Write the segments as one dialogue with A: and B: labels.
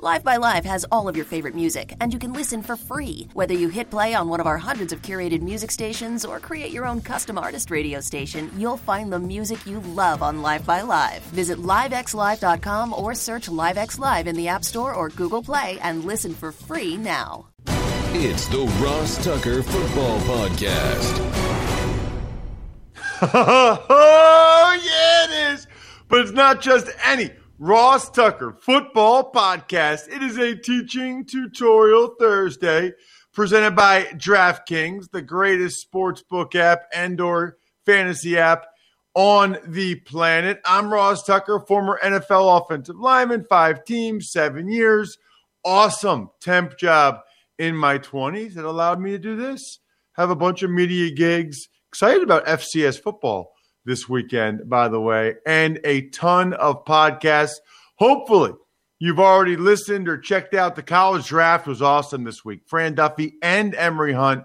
A: Live by Live has all of your favorite music, and you can listen for free. Whether you hit play on one of our hundreds of curated music stations or create your own custom artist radio station, you'll find the music you love on Live by Live. Visit livexlive.com or search LiveX Live in the App Store or Google Play and listen for free now.
B: It's the Ross Tucker Football Podcast.
C: oh, yeah, it is. But it's not just any Ross Tucker Football Podcast. It is a teaching tutorial Thursday presented by DraftKings, the greatest sports book app and or fantasy app on the planet. I'm Ross Tucker, former NFL offensive lineman, five teams, seven years. Awesome temp job in my 20s that allowed me to do this. Have a bunch of media gigs. Excited about FCS football this weekend, by the way, and a ton of podcasts. Hopefully, you've already listened or checked out the college draft was awesome this week. Fran Duffy and Emory Hunt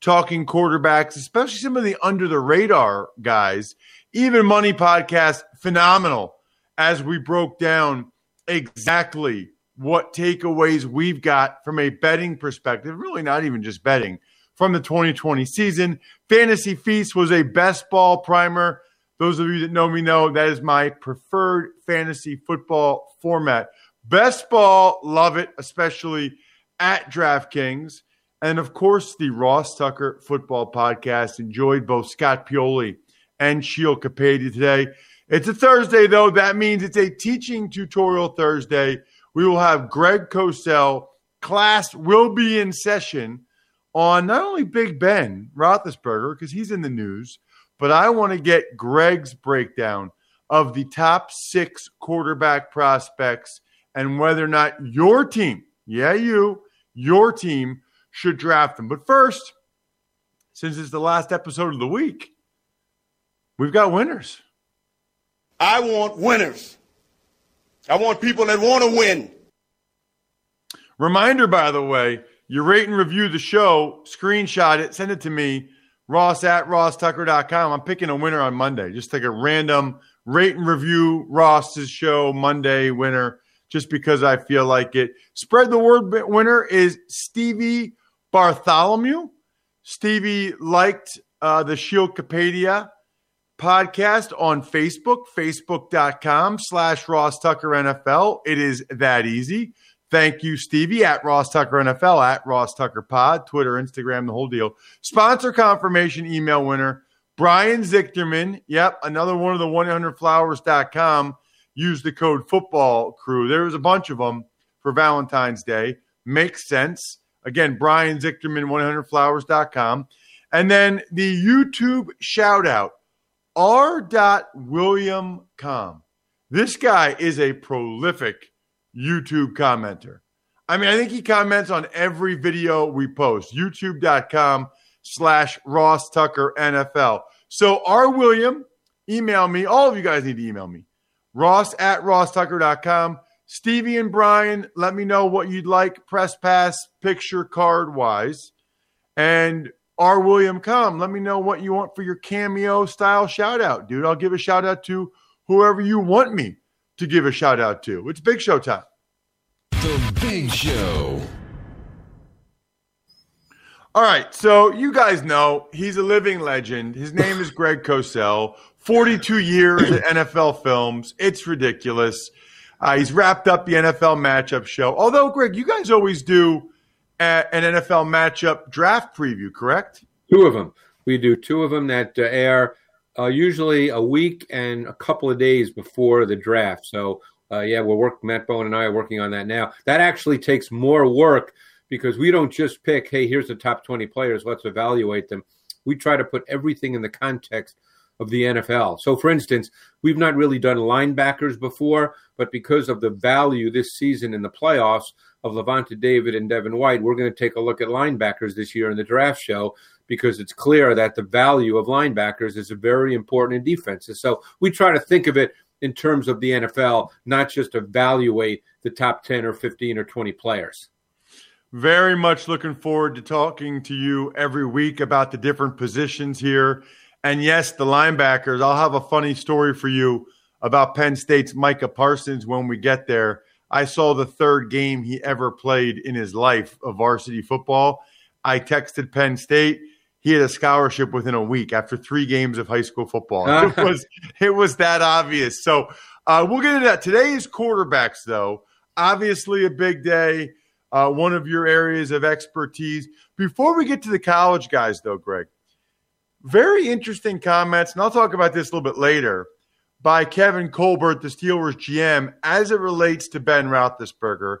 C: talking quarterbacks, especially some of the under the radar guys. Even Money Podcast, phenomenal as we broke down exactly what takeaways we've got from a betting perspective, really not even just betting from the 2020 season. Fantasy Feast was a best ball primer. Those of you that know me know that is my preferred fantasy football format. Best ball, love it, especially at DraftKings. And of course, the Ross Tucker Football Podcast. Enjoyed both Scott Pioli and Sheil Kapadia today. It's a Thursday, though. That means it's a teaching tutorial Thursday. We will have Greg Cosell. Class will be in session on not only Big Ben Roethlisberger, because he's in the news, but I want to get Greg's breakdown of the top six quarterback prospects and whether or not your team, yeah, you, your team should draft them. But first, since it's the last episode of the week, we've got winners.
D: I want winners. I want people that want to win.
C: Reminder, by the way, you rate and review the show, screenshot it, send it to me, ross at rosstucker.com. I'm picking a winner on Monday. Just take a random rate and review Ross's show Monday winner just because I feel like it. Spread the word winner is Stevie Bartholomew. Stevie liked uh, the Sheil Kapadia podcast on Facebook, facebook.com slash Ross Tucker NFL. It is that easy. Thank you, Stevie, at Ross Tucker NFL, at Ross Tucker Pod, Twitter, Instagram, the whole deal. Sponsor confirmation email winner, Brian Zichterman. Yep, another one of the 100flowers.com. Use the code football crew. There was a bunch of them for Valentine's Day. Makes sense. Again, Brian Zichterman, 100flowers.com. And then the YouTube shout out, R. William Com. This guy is a prolific YouTube commenter. I mean, I think he comments on every video we post. YouTube.com slash Ross Tucker NFL. So R. William, email me. All of you guys need to email me. Ross at RossTucker.com. Stevie and Brian, let me know what you'd like press pass picture card wise. And R. William, come. Let me know what you want for your cameo style shout out, dude. I'll give a shout out to whoever you want me to give a shout out to. It's Big Show time.
B: The Big Show.
C: All right, so you guys know he's a living legend. His name is Greg Cosell. 42 years at NFL Films. It's ridiculous. Uh, he's wrapped up the NFL matchup show. Although, Greg, you guys always do a, an NFL matchup draft preview, correct?
E: Two of them. We do two of them that uh, air uh, usually a week and a couple of days before the draft. So, uh, yeah, we're working. Matt Bowen and I are working on that now. That actually takes more work because we don't just pick, hey, here's the top 20 players, let's evaluate them. We try to put everything in the context of the NFL. So, for instance, we've not really done linebackers before, but because of the value this season in the playoffs of Lavonte David and Devin White, we're going to take a look at linebackers this year in the draft show because it's clear that the value of linebackers is very important in defenses. So, we try to think of it in terms of the NFL, not just evaluate the top 10 or 15 or 20 players.
C: Very much looking forward to talking to you every week about the different positions here and yes, the linebackers. I'll have a funny story for you about Penn State's Micah Parsons when we get there. I saw the third game he ever played in his life of varsity football. I texted Penn State. He had a scholarship within a week after three games of high school football. it was it was that obvious. So uh, we'll get into that. Today's quarterbacks, though, obviously a big day. Uh, one of your areas of expertise. Before we get to the college guys, though, Greg, very interesting comments, and I'll talk about this a little bit later, by Kevin Colbert, the Steelers GM, as it relates to Ben Roethlisberger.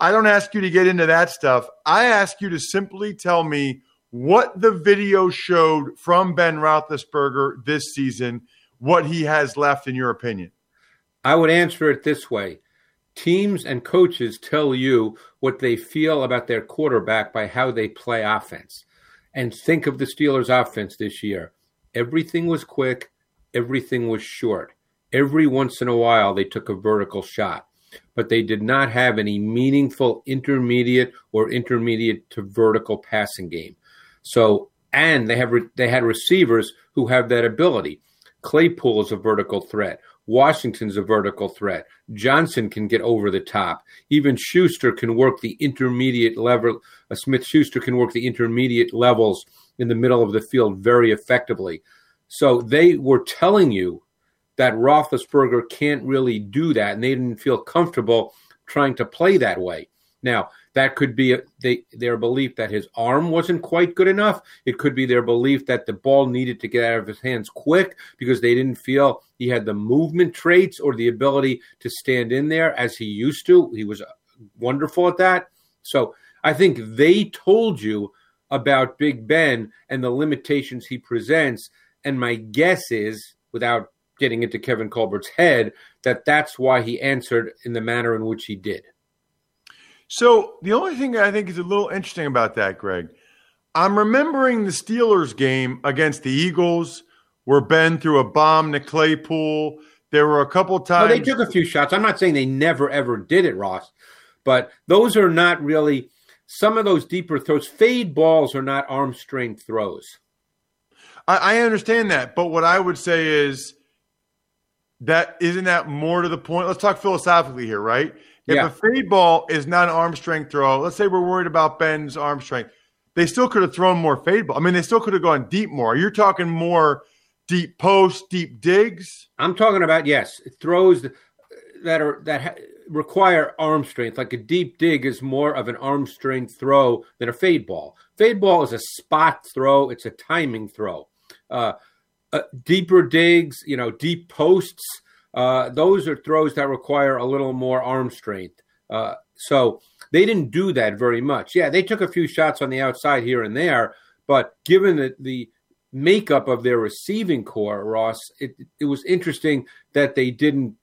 C: I don't ask you to get into that stuff. I ask you to simply tell me what the video showed from Ben Roethlisberger this season, what he has left, in your opinion.
E: I would answer it this way teams and coaches tell you what they feel about their quarterback by how they play offense. And think of the Steelers' offense this year. Everything was quick, everything was short. Every once in a while, they took a vertical shot, but they did not have any meaningful intermediate or intermediate to vertical passing game. So, and they have they had receivers who have that ability. Claypool is a vertical threat. Washington's a vertical threat. Johnson can get over the top. Even Schuster can work the intermediate level. Uh, Smith Schuster can work the intermediate levels in the middle of the field very effectively. So they were telling you that Roethlisberger can't really do that, and they didn't feel comfortable trying to play that way. Now, that could be they, their belief that his arm wasn't quite good enough. It could be their belief that the ball needed to get out of his hands quick because they didn't feel he had the movement traits or the ability to stand in there as he used to. He was uh, wonderful at that. So I think they told you about Big Ben and the limitations he presents. And my guess is, without getting into Kevin Colbert's head, that that's why he answered in the manner in which he did.
C: So the only thing I think is a little interesting about that, Greg, I'm remembering the Steelers game against the Eagles where Ben threw a bomb to Claypool. There were a couple times.
E: Well, they took a few shots. I'm not saying they never ever did it, Ross, but those are not really some of those deeper throws. Fade balls are not arm strength throws.
C: I, I understand that, but what I would say is that isn't that more to the point. Let's talk philosophically here, right? If yeah. a fade ball is not an arm strength throw, let's say we're worried about Ben's arm strength, they still could have thrown more fade ball. I mean, they still could have gone deep more. You're talking more deep post, deep digs.
E: I'm talking about yes, throws that are that ha- require arm strength. Like a deep dig is more of an arm strength throw than a fade ball. Fade ball is a spot throw. It's a timing throw. Uh, uh, deeper digs, you know, deep posts uh, those are throws that require a little more arm strength. Uh, so they didn't do that very much. Yeah, they took a few shots on the outside here and there, but given the, the makeup of their receiving corps, Ross, it, it was interesting that they didn't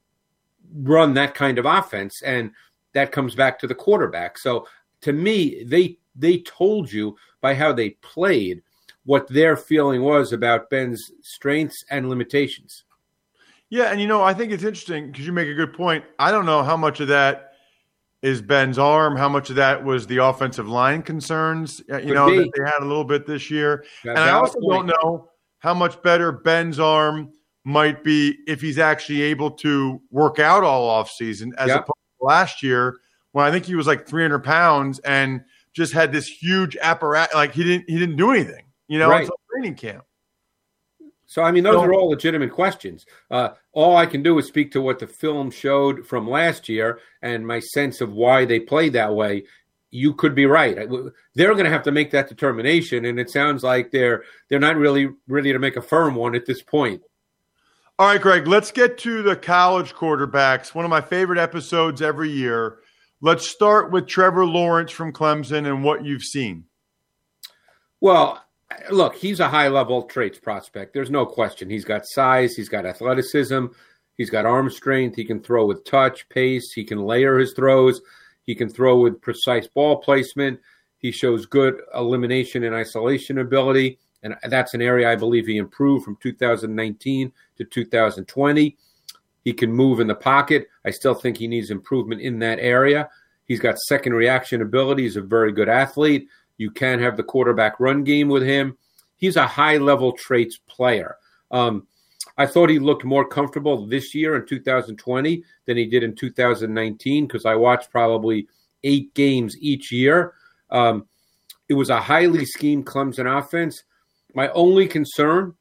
E: run that kind of offense, and that comes back to the quarterback. So to me, they they told you by how they played what their feeling was about Ben's strengths and limitations.
C: Yeah, and you know, I think it's interesting because you make a good point. I don't know how much of that is Ben's arm, how much of that was the offensive line concerns, uh, you Could know, be. that they had a little bit this year. That's and I also point. don't know how much better Ben's arm might be if he's actually able to work out all off season as yep. opposed to last year when I think he was like 300 pounds and just had this huge apparatus. Like he didn't he didn't do anything, you know,
E: Right.
C: until training camp.
E: So, I mean, those are all legitimate questions. Uh, all I can do is speak to what the film showed from last year and my sense of why they played that way. You could be right. They're going to have to make that determination, and it sounds like they're they're not really ready to make a firm one at this point.
C: All right, Greg, let's get to the college quarterbacks. One of my favorite episodes every year. Let's start with Trevor Lawrence from Clemson and what you've seen.
E: Well, look, he's a high level traits prospect. There's no question. He's got size, he's got athleticism, he's got arm strength, he can throw with touch, pace, he can layer his throws, he can throw with precise ball placement. He shows good elimination and isolation ability, and that's an area I believe he improved from 2019 to 2020. He can move in the pocket. I still think he needs improvement in that area. He's got second reaction ability. He's a very good athlete. You can have the quarterback run game with him. He's a high level traits player. Um, I thought he looked more comfortable this year in 2020 than he did in 2019 because I watched probably eight games each year. Um, it was a highly schemed Clemson offense. My only concern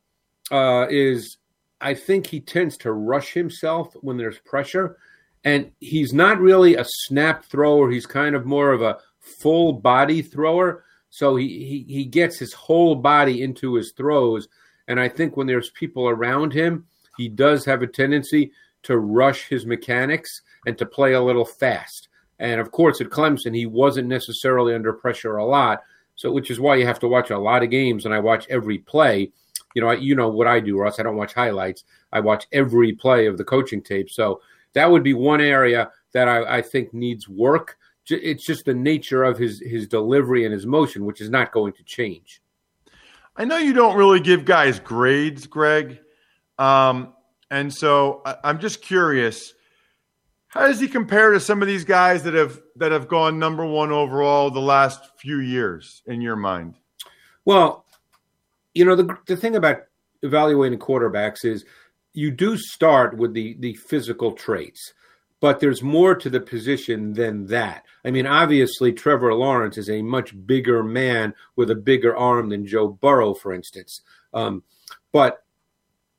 E: uh, is I think he tends to rush himself when there's pressure. And he's not really a snap thrower. He's kind of more of a full body thrower. So he, he, he gets his whole body into his throws. And I think when there's people around him, he does have a tendency to rush his mechanics and to play a little fast. And of course, at Clemson, he wasn't necessarily under pressure a lot. So, which is why you have to watch a lot of games, and I watch every play. You know, I, you know what I do, Russ. I don't watch highlights. I watch every play of the coaching tape. So that would be one area that I, I think needs work. It's just the nature of his his delivery and his motion, which is not going to change.
C: I know you don't really give guys grades, Greg. Um, and so I, I'm just curious, how does he compare to some of these guys that have that have gone number one overall the last few years in your mind?
E: Well, you know the the thing about evaluating quarterbacks is you do start with the the physical traits, but there's more to the position than that. I mean, obviously Trevor Lawrence is a much bigger man with a bigger arm than Joe Burrow, for instance. Um, but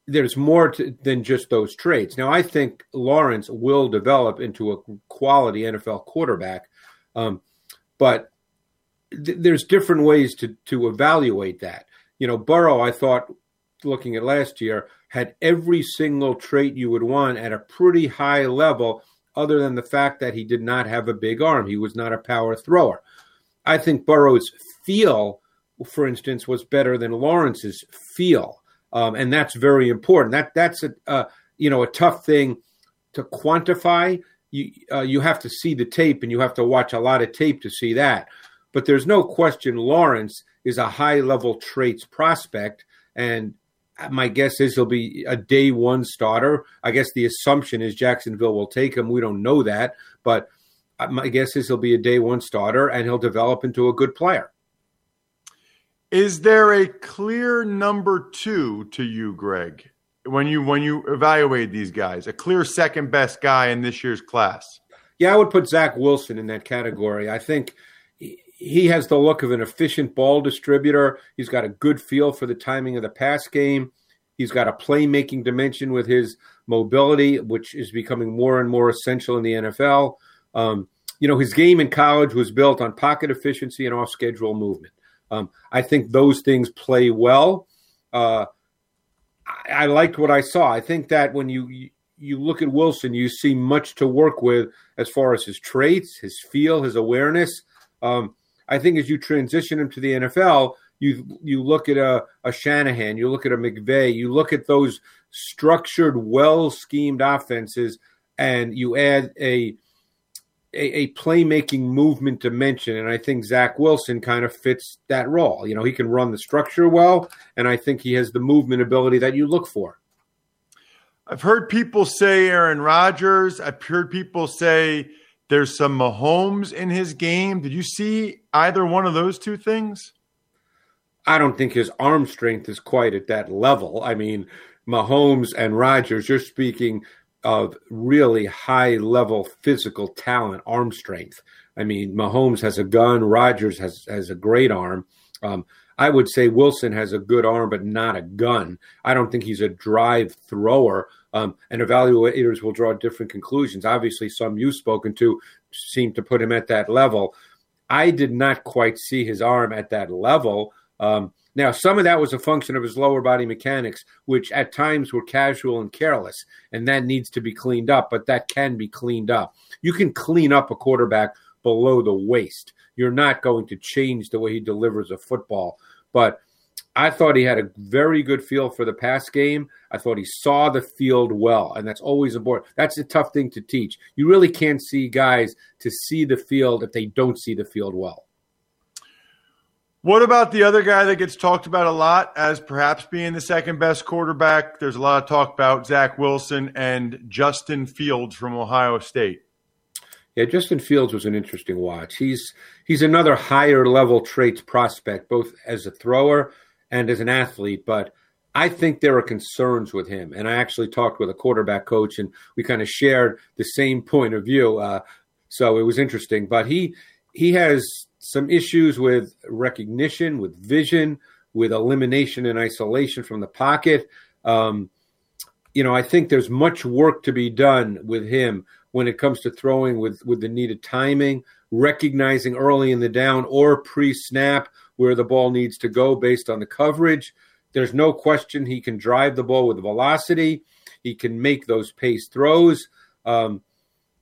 E: there's more to, than just those traits. Now, I think Lawrence will develop into a quality NFL quarterback, um, but th- there's different ways to to evaluate that. You know, Burrow, I thought, looking at last year, had every single trait you would want at a pretty high level, other than the fact that he did not have a big arm. He was not a power thrower. I think Burrow's feel, for instance, was better than Lawrence's feel, um, and that's very important. That that's a uh, you know a tough thing to quantify. You uh, you have to see the tape, and you have to watch a lot of tape to see that. But there's no question Lawrence is a high level traits prospect, and my guess is he'll be a day one starter. I guess the assumption is Jacksonville will take him. We don't know that, but my guess is he'll be a day one starter and he'll develop into a good player.
C: Is there a clear number two to you, Greg, when you when you evaluate these guys? A clear second best guy in this year's class?
E: Yeah, I would put Zach Wilson in that category. I think he has the look of an efficient ball distributor. He's got a good feel for the timing of the pass game. He's got a playmaking dimension with his mobility, which is becoming more and more essential in the NFL. Um, you know, his game in college was built on pocket efficiency and off schedule movement. Um, I think those things play well. Uh, I, I liked what I saw. I think that when you you look at Wilson, you see much to work with as far as his traits, his feel, his awareness. Um, I think as you transition him to the NFL, you you look at a, a Shanahan, you look at a McVay, you look at those structured, well schemed offenses, and you add a, a a playmaking movement dimension. And I think Zach Wilson kind of fits that role. You know, he can run the structure well, and I think he has the movement ability that you look for.
C: I've heard people say Aaron Rodgers. I've heard people say there's some Mahomes in his game. Did you see either one of those two things?
E: I don't think his arm strength is quite at that level. I mean, Mahomes and Rodgers, you're speaking of really high level physical talent, arm strength. I mean, Mahomes has a gun. Rodgers has has a great arm. Um, I would say Wilson has a good arm, but not a gun. I don't think he's a drive thrower. Um, and evaluators will draw different conclusions. Obviously, some you've spoken to seem to put him at that level. I did not quite see his arm at that level. Um, now, some of that was a function of his lower body mechanics, which at times were casual and careless, and that needs to be cleaned up, but that can be cleaned up. You can clean up a quarterback below the waist. You're not going to change the way he delivers a football. But I thought he had a very good feel for the pass game. I thought he saw the field well, and that's always important. That's a tough thing to teach. You really can't see guys to see the field if they don't see the field well.
C: What about the other guy that gets talked about a lot as perhaps being the second best quarterback? There's a lot of talk about Zach Wilson and Justin Fields from Ohio State.
E: Yeah, Justin Fields was an interesting watch. He's he's another higher level traits prospect, both as a thrower and as an athlete. But I think there are concerns with him. And I actually talked with a quarterback coach, and we kind of shared the same point of view. Uh, so it was interesting. But he he has some issues with recognition, with vision, with elimination and isolation from the pocket. Um, you know, I think there's much work to be done with him when it comes to throwing with with the needed timing, recognizing early in the down or pre-snap where the ball needs to go based on the coverage. There's no question he can drive the ball with velocity. He can make those pace throws. Um,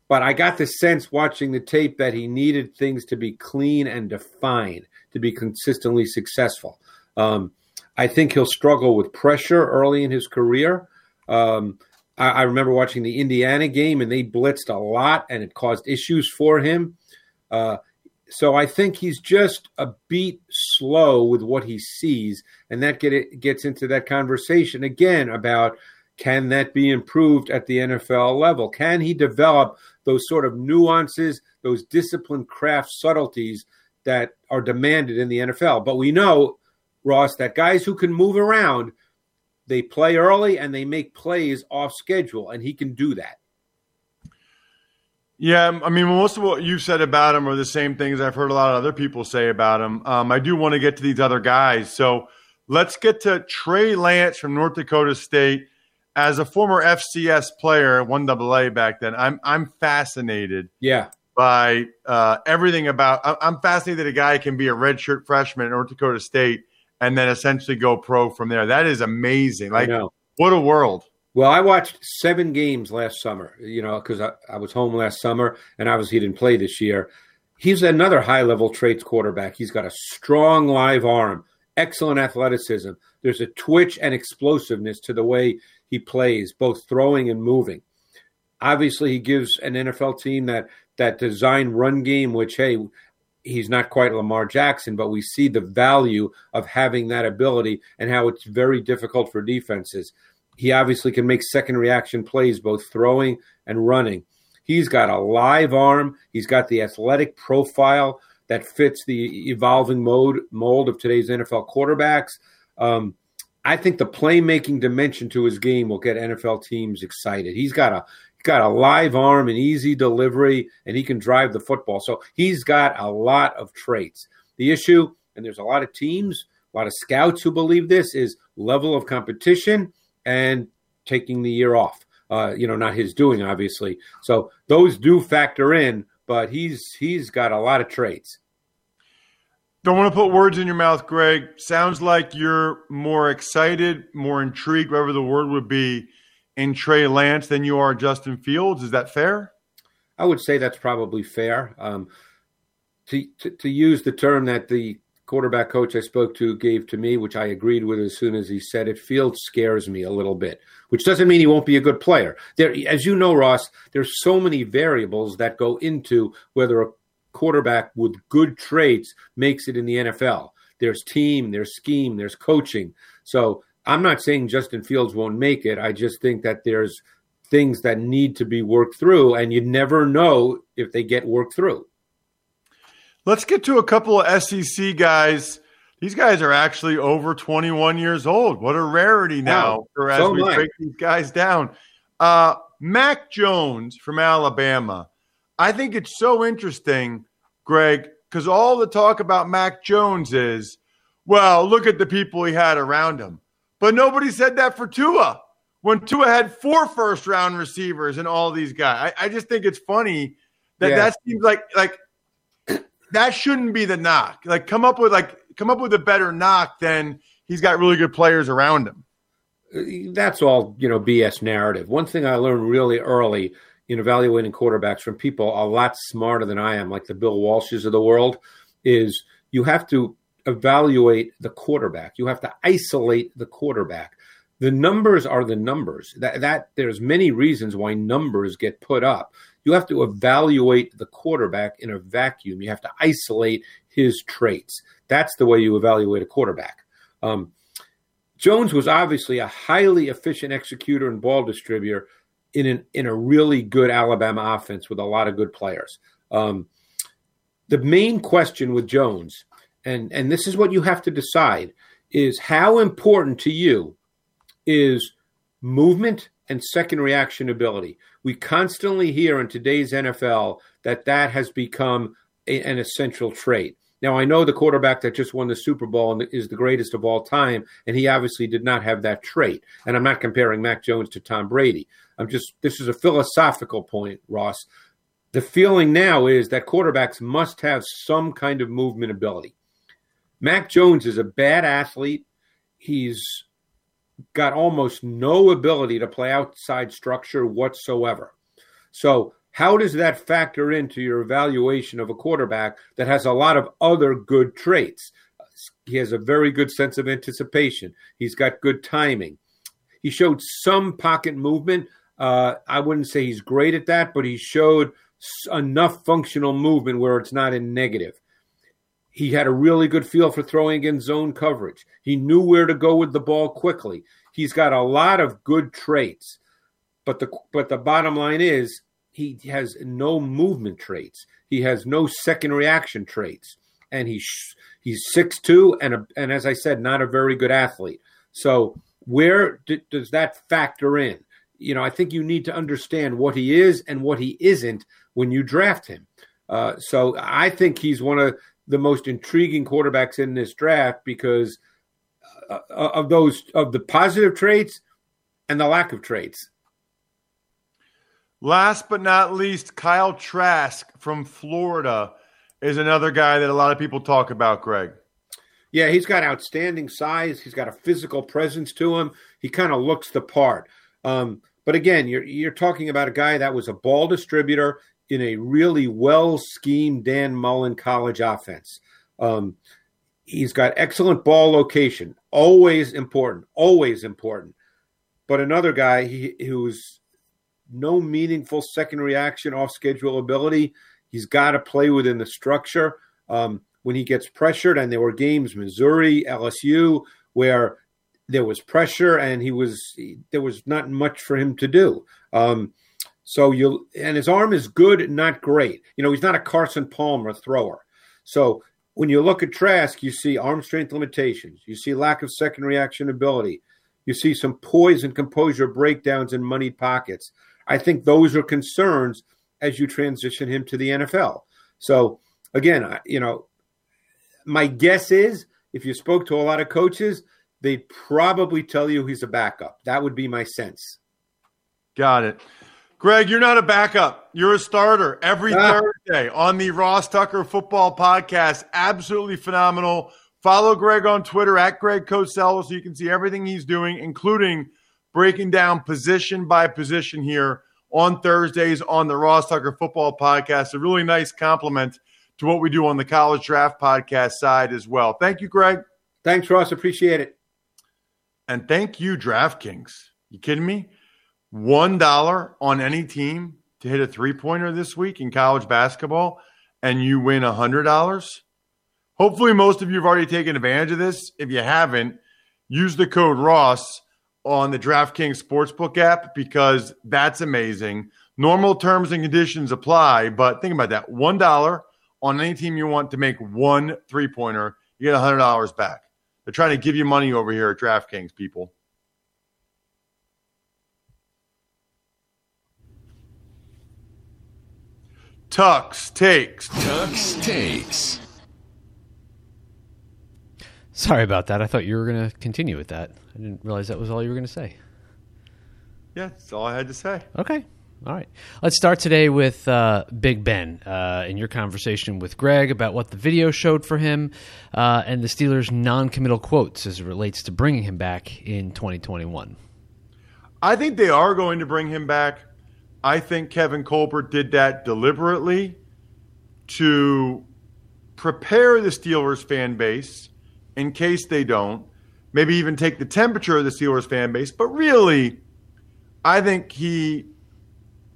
E: but I got the sense watching the tape that he needed things to be clean and defined to be consistently successful. Um, I think he'll struggle with pressure early in his career. Um, I, I, remember watching the Indiana game and they blitzed a lot and it caused issues for him. Uh, so I think he's just a beat slow with what he sees, and that get it, gets into that conversation again about can that be improved at the NFL level? Can he develop those sort of nuances, those disciplined craft subtleties that are demanded in the NFL? But we know, Ross, that guys who can move around, they play early and they make plays off schedule, and he can do that.
C: Yeah, I mean, most of what you've said about him are the same things I've heard a lot of other people say about him. Um, I do want to get to these other guys. So let's get to Trey Lance from North Dakota State. As a former FCS player, one AA back then, I'm I'm fascinated.
E: Yeah.
C: By uh, everything about, I'm fascinated that a guy can be a redshirt freshman at North Dakota State and then essentially go pro from there. That is amazing. Like, what a world.
E: Well, I watched seven games last summer, you know, because I, I, was home last summer and obviously he didn't play this year. He's another high level traits quarterback. He's got a strong live arm, excellent athleticism. There's a twitch and explosiveness to the way he plays, both throwing and moving. Obviously, he gives an NFL team that that design run game, which hey, he's not quite Lamar Jackson, but we see the value of having that ability and how it's very difficult for defenses. He obviously can make second reaction plays, both throwing and running. He's got a live arm. He's got the athletic profile that fits the evolving mode mold of today's NFL quarterbacks. Um, I think the playmaking dimension to his game will get NFL teams excited. He's got a he's got a live arm, and easy delivery, and he can drive the football. So he's got a lot of traits. The issue, and there's a lot of teams, a lot of scouts who believe this, is level of competition and taking the year off. Uh, you know, not his doing, obviously. So those do factor in, but he's he's got a lot of traits.
C: Don't want to put words in your mouth, Greg. Sounds like you're more excited, more intrigued, whatever the word would be, in Trey Lance than you are Justin Fields. Is that fair?
E: I would say that's probably fair. Um, to, to, to use the term that the quarterback coach I spoke to gave to me, which I agreed with as soon as he said it. Field scares me a little bit, which doesn't mean he won't be a good player. There, as you know, Ross, there's so many variables that go into whether a quarterback with good traits makes it in the NFL. There's team, there's scheme, there's coaching. So I'm not saying Justin Fields won't make it. I just think that there's things that need to be worked through, and you never know if they get worked through.
C: Let's get to a couple of SEC guys. These guys are actually over 21 years old. What a rarity now for as so we break these guys down. Uh, Mac Jones from Alabama. I think it's so interesting. Greg, because all the talk about Mac Jones is, well, look at the people he had around him. But nobody said that for Tua when Tua had four first round receivers and all these guys. I, I just think it's funny that
E: Yeah.
C: that seems like like that shouldn't be the knock. Like come up with like come up with a better knock than he's got really good players around him.
E: that's all you know BS narrative. One thing I learned really early in evaluating quarterbacks from people a lot smarter than I am, like the Bill Walshes of the world, is you have to evaluate the quarterback. You have to isolate the quarterback. The numbers are the numbers. That that there's many reasons why numbers get put up. You have to evaluate the quarterback in a vacuum. You have to isolate his traits. That's the way you evaluate a quarterback. Um, Jones was obviously a highly efficient executor and ball distributor in an, in a really good Alabama offense with a lot of good players. Um, the main question with Jones, and and this is what you have to decide, is how important to you is movement and second reaction ability. We constantly hear in today's NFL that that has become a, an essential trait. Now, I know the quarterback that just won the Super Bowl and is the greatest of all time, and he obviously did not have that trait. And I'm not comparing Mac Jones to Tom Brady. I'm just, this is a philosophical point, Ross. The feeling now is that quarterbacks must have some kind of movement ability. Mac Jones is a bad athlete. He's got almost no ability to play outside structure whatsoever. So, how does that factor into your evaluation of a quarterback that has a lot of other good traits? He has a very good sense of anticipation. He's got good timing. He showed some pocket movement. Uh, I wouldn't say he's great at that, but he showed enough functional movement where it's not in negative. He had a really good feel for throwing in zone coverage. He knew where to go with the ball quickly. He's got a lot of good traits, but the but the bottom line is he has no movement traits. He has no second reaction traits, and he's he's six two and a, and as I said, not a very good athlete. So where d- does that factor in? You know, I think you need to understand what he is and what he isn't when you draft him. Uh, so I think he's one of the most intriguing quarterbacks in this draft because uh, of those of the positive traits and the lack of traits.
C: Last but not least, Kyle Trask from Florida is another guy that a lot of people talk about, Greg.
E: Yeah, he's got outstanding size. He's got a physical presence to him. He kind of looks the part. Um, but again, you're you're talking about a guy that was a ball distributor in a really well schemed Dan Mullen college offense. Um, he's got excellent ball location, always important, always important. But another guy he, who's no meaningful second reaction off schedule ability. He's got to play within the structure. Um, when he gets pressured, and there were games, Missouri, LSU, where there was pressure and he was there was not much for him to do. Um, so you and his arm is good, not great. You know, he's not a Carson Palmer thrower. So when you look at Trask, you see arm strength limitations. You see lack of second reaction ability. You see some poise and composure breakdowns in money pockets. I think those are concerns as you transition him to the NFL. So again, I, you know, my guess is if you spoke to a lot of coaches, they'd probably tell you he's a backup. That would be my sense.
C: Got it. Greg, you're not a backup. You're a starter every
E: Ah.
C: Thursday on the Ross Tucker Football Podcast. Absolutely phenomenal. Follow Greg on Twitter at Greg Cosell so you can see everything he's doing, including breaking down position by position here on Thursdays on the Ross Tucker Football Podcast. A really nice compliment to what we do on the College Draft Podcast side as well. Thank you, Greg.
E: Thanks, Ross. Appreciate it.
C: And thank you, DraftKings. You kidding me? One dollar on any team to hit a three pointer this week in college basketball, and you win a hundred dollars. Hopefully, most of you have already taken advantage of this. If you haven't, use the code Ross on the DraftKings Sportsbook app because that's amazing. Normal terms and conditions apply, but think about that. One dollar on any team you want to make one three pointer, you get a hundred dollars back. They're trying to give you money over here at DraftKings, people. Tux takes.
B: Tux takes.
F: Sorry about that. I thought you were going to continue with that. I didn't realize that was all you were going to say.
C: Yeah, that's all I had to say.
F: Okay. All right. Let's start today with uh, Big Ben uh, in your conversation with Greg about what the video showed for him uh, and the Steelers' non committal quotes as it relates to bringing him back in 2021.
C: I think they are going to bring him back. I think Kevin Colbert did that deliberately to prepare the Steelers fan base in case they don't. Maybe even take the temperature of the Steelers fan base. But really, I think he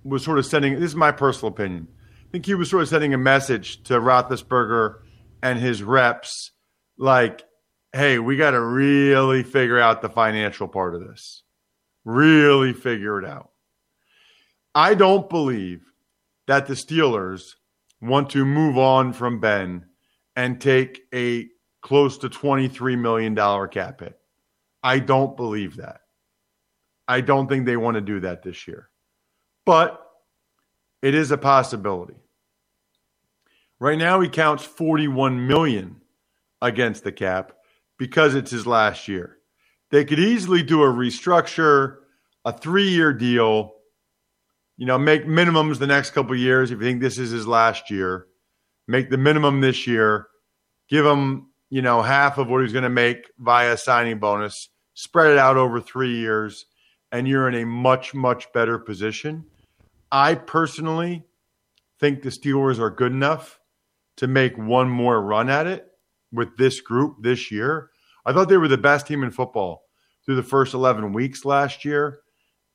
C: was sort of sending this is my personal opinion. I think he was sort of sending a message to Roethlisberger and his reps like, hey, we got to really figure out the financial part of this. Really figure it out. I don't believe that the Steelers want to move on from Ben and take a close to $23 million cap hit. I don't believe that. I don't think they want to do that this year. But it is a possibility. Right now he counts 41 million against the cap because it's his last year. They could easily do a restructure, a 3-year deal, you know, make minimums the next couple years if you think this is his last year. Make the minimum this year, give him, you know, half of what he's going to make via signing bonus, spread it out over 3 years and you're in a much much better position I personally think the Steelers are good enough to make one more run at it with this group this year. I thought they were the best team in football through the first 11 weeks last year.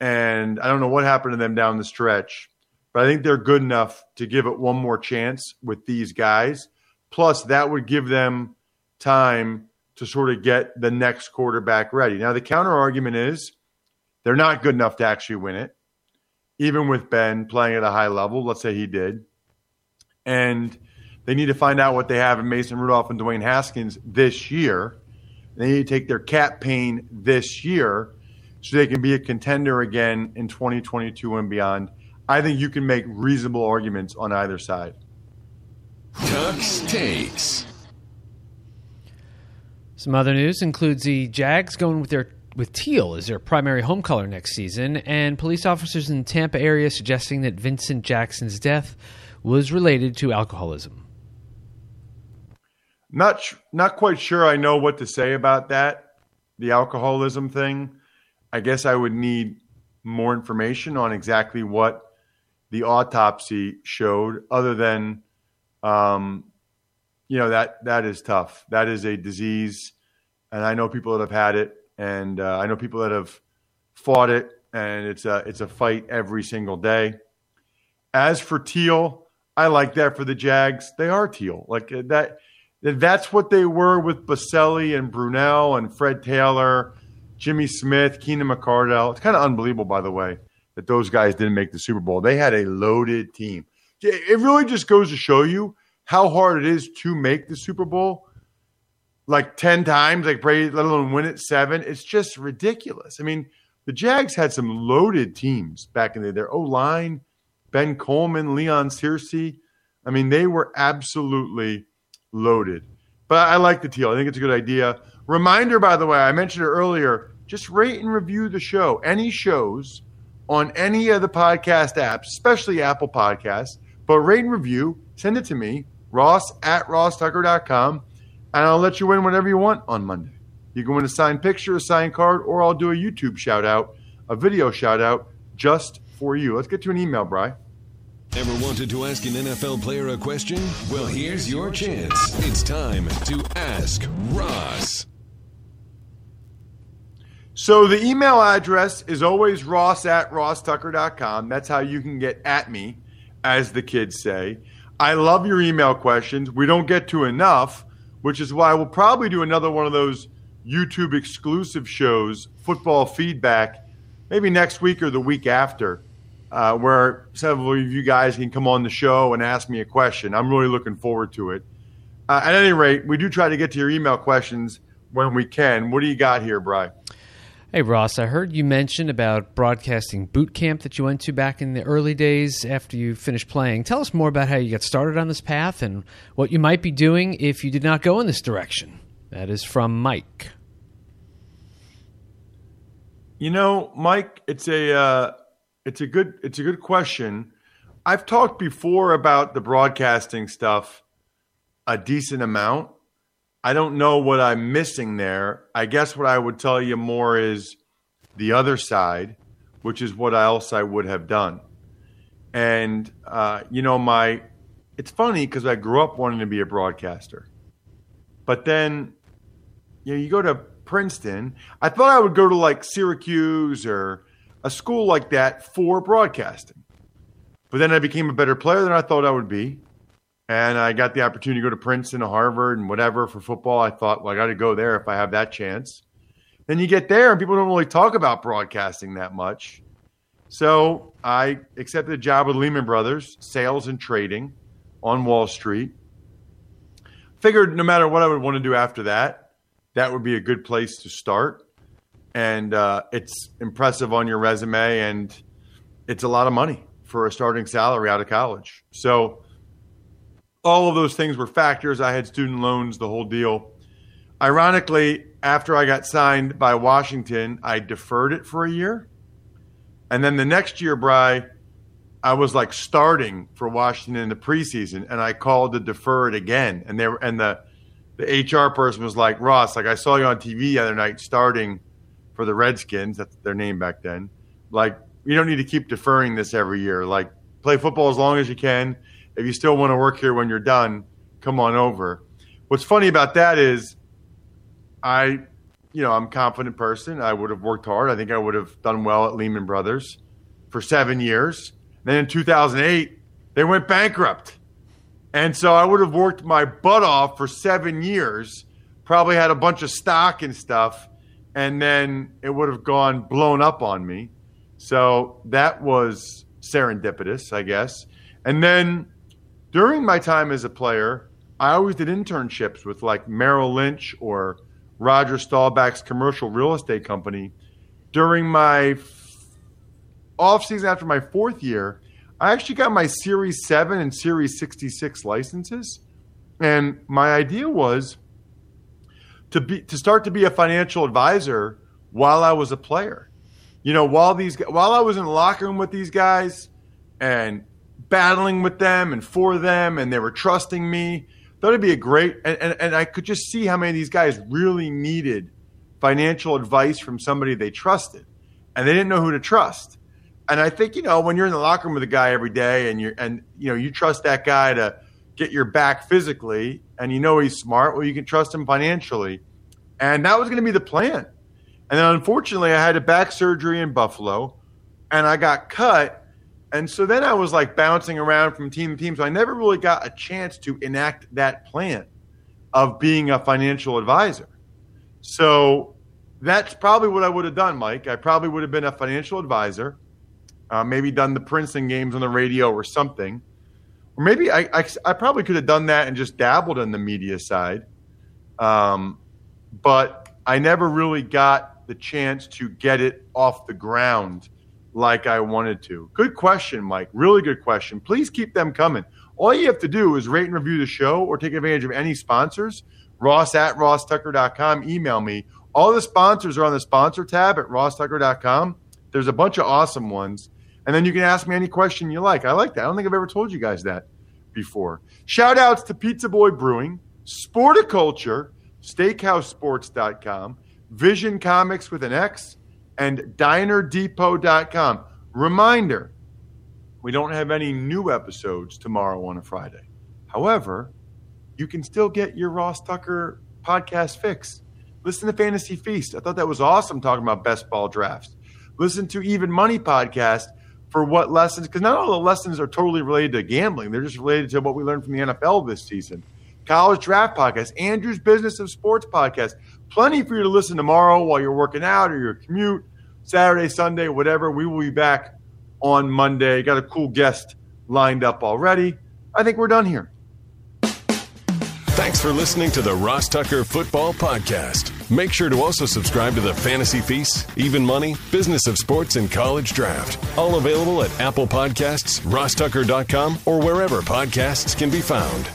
C: And I don't know what happened to them down the stretch, but I think they're good enough to give it one more chance with these guys. Plus, that would give them time to sort of get the next quarterback ready. Now, the counter argument is they're not good enough to actually win it even with Ben playing at a high level. Let's say he did. And they need to find out what they have in Mason Rudolph and Dwayne Haskins this year. They need to take their cap pain this year so they can be a contender again in 2022 and beyond. I think you can make reasonable arguments on either side.
B: Tux takes.
F: Some other news includes the Jags going with their with teal as their primary home color next season, and police officers in the Tampa area suggesting that Vincent Jackson's death was related to alcoholism.
C: Not not quite sure I know what to say about that, the alcoholism thing. I guess I would need more information on exactly what the autopsy showed, other than, um, you know that that is tough. That is a disease, and I know people that have had it and uh, I know people that have fought it, and it's a it's a fight every single day. As for teal, I like that for the Jags. They are teal, like uh, that. That's what they were with Boselli and Brunell and Fred Taylor, Jimmy Smith, Keenan McCardell. It's kind of unbelievable, by the way, that those guys didn't make the Super Bowl. They had a loaded team. It really just goes to show you how hard it is to make the Super Bowl like 10 times, like Brady, let alone win it seven. It's just ridiculous. I mean, the Jags had some loaded teams back in the day. Their O line, Ben Coleman, Leon Searcy. I mean, they were absolutely loaded. But I like the teal. I think it's a good idea. Reminder, by the way, I mentioned it earlier. Just rate and review the show. Any shows on any of the podcast apps, especially Apple Podcasts, but rate and review. Send it to me, ross at rosstucker.com and I'll let you win whatever you want on Monday. You can win a signed picture, a signed card, or I'll do a YouTube shout out, a video shout out just for you. Let's get to an email, Bry.
B: Ever wanted to ask an NFL player a question? Well, here's your chance. It's time to ask Ross.
C: So the email address is always ross at rosstucker.com. That's how you can get at me, as the kids say. I love your email questions. We don't get to enough which is why we'll probably do another one of those YouTube exclusive shows, football feedback, maybe next week or the week after, uh, where several of you guys can come on the show and ask me a question. I'm really looking forward to it. Uh, at any rate, we do try to get to your email questions when we can. What do you got here, Bry?
F: Hey, Ross, I heard you mention about broadcasting boot camp that you went to back in the early days after you finished playing. Tell us more about how you got started on this path and what you might be doing if you did not go in this direction. That is from Mike.
C: You know, Mike, it's a uh, it's a good it's a good question. I've talked before about the broadcasting stuff a decent amount. I don't know what I'm missing there. I guess what I would tell you more is the other side, which is what else I would have done. And uh, you know, my it's funny because I grew up wanting to be a broadcaster, but then you know, you go to Princeton. I thought I would go to like Syracuse or a school like that for broadcasting, but then I became a better player than I thought I would be and I got the opportunity to go to Princeton Harvard and whatever for football. I thought, well, I got to go there if I have that chance. Then you get there, and people don't really talk about broadcasting that much. So I accepted a job with Lehman Brothers, sales and trading on Wall Street. Figured no matter what I would want to do after that, that would be a good place to start. And uh, it's impressive on your resume, and it's a lot of money for a starting salary out of college. So all of those things were factors. I had student loans, the whole deal. Ironically, after I got signed by Washington, I deferred it for a year. And then the next year, Bry, I was like starting for Washington in the preseason, and I called to defer it again. And they were, and the the HR person was like, Ross, like I saw you on TV the other night starting for the Redskins. That's their name back then. Like, you don't need to keep deferring this every year. Like, play football as long as you can if you still want to work here when you're done, come on over. What's funny about that is I, you know, I'm a confident person. I would have worked hard. I think I would have done well at Lehman Brothers for seven years. Then in 2008, they went bankrupt. And so I would have worked my butt off for seven years, probably had a bunch of stock and stuff, and then it would have gone blown up on me. So that was serendipitous, I guess. And then during my time as a player, I always did internships with like Merrill Lynch or Roger Staubach's commercial real estate company. During my off season after my fourth year, I actually got my Series 7 and Series 66 licenses. And my idea was to be to start to be a financial advisor while I was a player. You know, while these while I was in the locker room with these guys and battling with them and for them, and they were trusting me. Thought it'd be a great, and, and, and I could just see how many of these guys really needed financial advice from somebody they trusted, and they didn't know who to trust. And I think you know when you're in the locker room with a guy every day, and you're and you know you trust that guy to get your back physically, and you know he's smart. Well, you can trust him financially, and that was going to be the plan. And then unfortunately, I had a back surgery in Buffalo, and I got cut and so then I was like bouncing around from team to team. So I never really got a chance to enact that plan of being a financial advisor. So that's probably what I would have done, Mike. I probably would have been a financial advisor, uh, maybe done the Princeton games on the radio or something. Or maybe I, I, I, probably could have done that and just dabbled in the media side. Um, but I never really got the chance to get it off the ground like I wanted to? Good question, Mike. Really good question. Please keep them coming. All you have to do is rate and review the show or take advantage of any sponsors. Ross at rosstucker.com. Email me. All the sponsors are on the sponsor tab at rosstucker.com. There's a bunch of awesome ones. And then you can ask me any question you like. I like that. I don't think I've ever told you guys that before. Shout outs to Pizza Boy Brewing, Sporticulture, SteakhouseSports.com, Vision Comics with an X, and dinerdepot.com. Reminder we don't have any new episodes tomorrow on a Friday. However, you can still get your Ross Tucker podcast fix. Listen to Fantasy Feast. I thought that was awesome talking about best ball drafts. Listen to Even Money podcast for what lessons, because not all the lessons are totally related to gambling. They're just related to what we learned from the NFL this season. College Draft Podcast, Andrew's Business of Sports Podcast. Plenty for you to listen tomorrow while you're working out or your commute, Saturday, Sunday, whatever. We will be back on Monday. Got a cool guest lined up already. I think we're done here.
B: Thanks for listening to the Ross Tucker Football Podcast. Make sure to also subscribe to the Fantasy Feast, Even Money, Business of Sports, and College Draft. All available at Apple Podcasts, rosstucker.com, or wherever podcasts can be found.